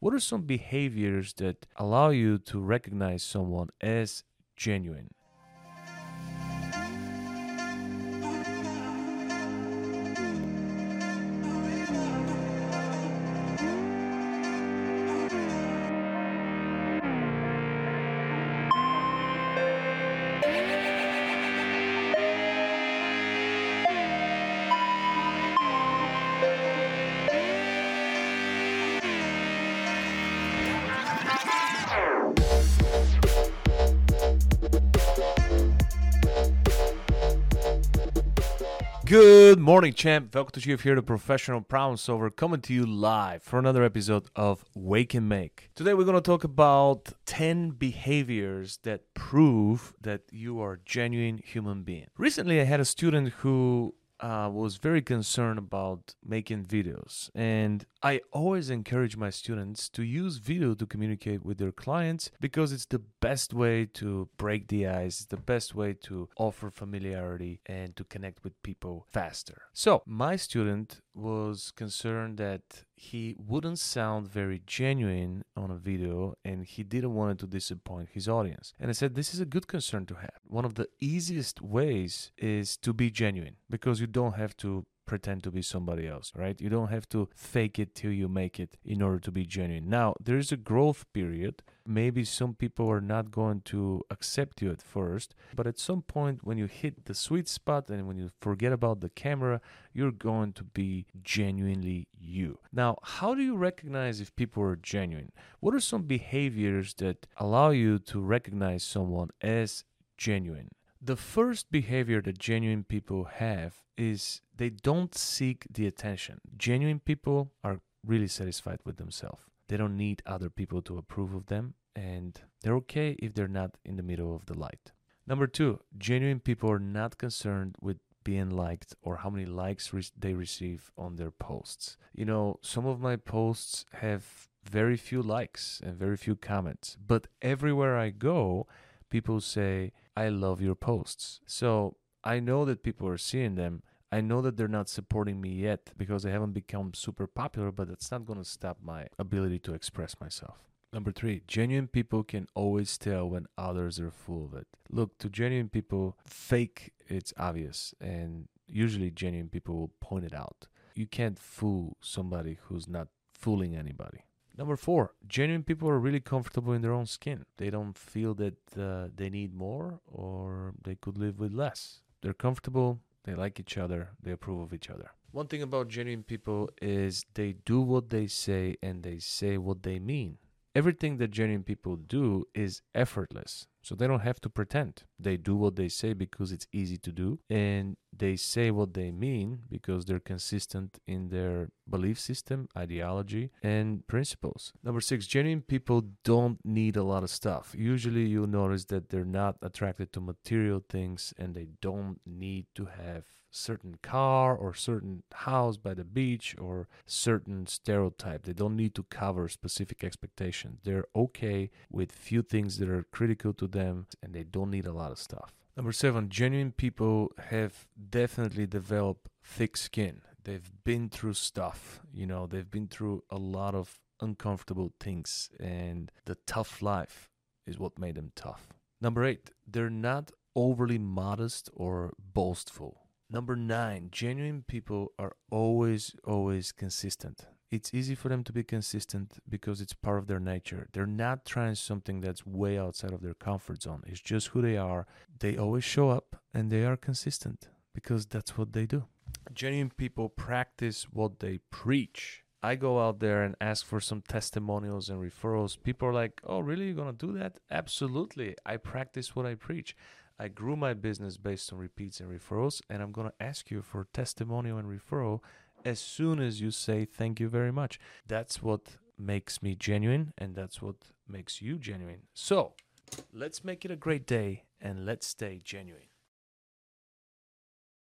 What are some behaviors that allow you to recognize someone as genuine? Good morning, champ. Welcome to GF here, the professional problem solver, coming to you live for another episode of Wake and Make. Today, we're going to talk about 10 behaviors that prove that you are a genuine human being. Recently, I had a student who uh, was very concerned about making videos. And I always encourage my students to use video to communicate with their clients because it's the best way to break the ice, it's the best way to offer familiarity and to connect with people faster. So, my student was concerned that he wouldn't sound very genuine on a video and he didn't want to disappoint his audience. And I said, This is a good concern to have. One of the easiest ways is to be genuine because you don't have to pretend to be somebody else, right? You don't have to fake it till you make it in order to be genuine. Now, there is a growth period. Maybe some people are not going to accept you at first, but at some point when you hit the sweet spot and when you forget about the camera, you're going to be genuinely you. Now, how do you recognize if people are genuine? What are some behaviors that allow you to recognize someone as genuine? The first behavior that genuine people have is they don't seek the attention. Genuine people are really satisfied with themselves. They don't need other people to approve of them, and they're okay if they're not in the middle of the light. Number two, genuine people are not concerned with being liked or how many likes re- they receive on their posts. You know, some of my posts have very few likes and very few comments, but everywhere I go, people say, I love your posts. So I know that people are seeing them. I know that they're not supporting me yet because I haven't become super popular, but that's not going to stop my ability to express myself. Number three, genuine people can always tell when others are full of it. Look, to genuine people, fake, it's obvious, and usually genuine people will point it out. You can't fool somebody who's not fooling anybody. Number four, genuine people are really comfortable in their own skin. They don't feel that uh, they need more or they could live with less. They're comfortable, they like each other, they approve of each other. One thing about genuine people is they do what they say and they say what they mean. Everything that genuine people do is effortless. So they don't have to pretend. They do what they say because it's easy to do, and they say what they mean because they're consistent in their belief system, ideology, and principles. Number six, genuine people don't need a lot of stuff. Usually you'll notice that they're not attracted to material things and they don't need to have certain car or certain house by the beach or certain stereotype. They don't need to cover specific expectations. They're okay with few things that are critical to them and they don't need a lot of stuff. Number seven, genuine people have definitely developed thick skin. They've been through stuff, you know, they've been through a lot of uncomfortable things, and the tough life is what made them tough. Number eight, they're not overly modest or boastful. Number nine, genuine people are always, always consistent. It's easy for them to be consistent because it's part of their nature. They're not trying something that's way outside of their comfort zone. It's just who they are. They always show up and they are consistent because that's what they do. Genuine people practice what they preach. I go out there and ask for some testimonials and referrals. People are like, oh, really? You're going to do that? Absolutely. I practice what I preach. I grew my business based on repeats and referrals, and I'm going to ask you for testimonial and referral as soon as you say thank you very much. That's what makes me genuine, and that's what makes you genuine. So let's make it a great day and let's stay genuine.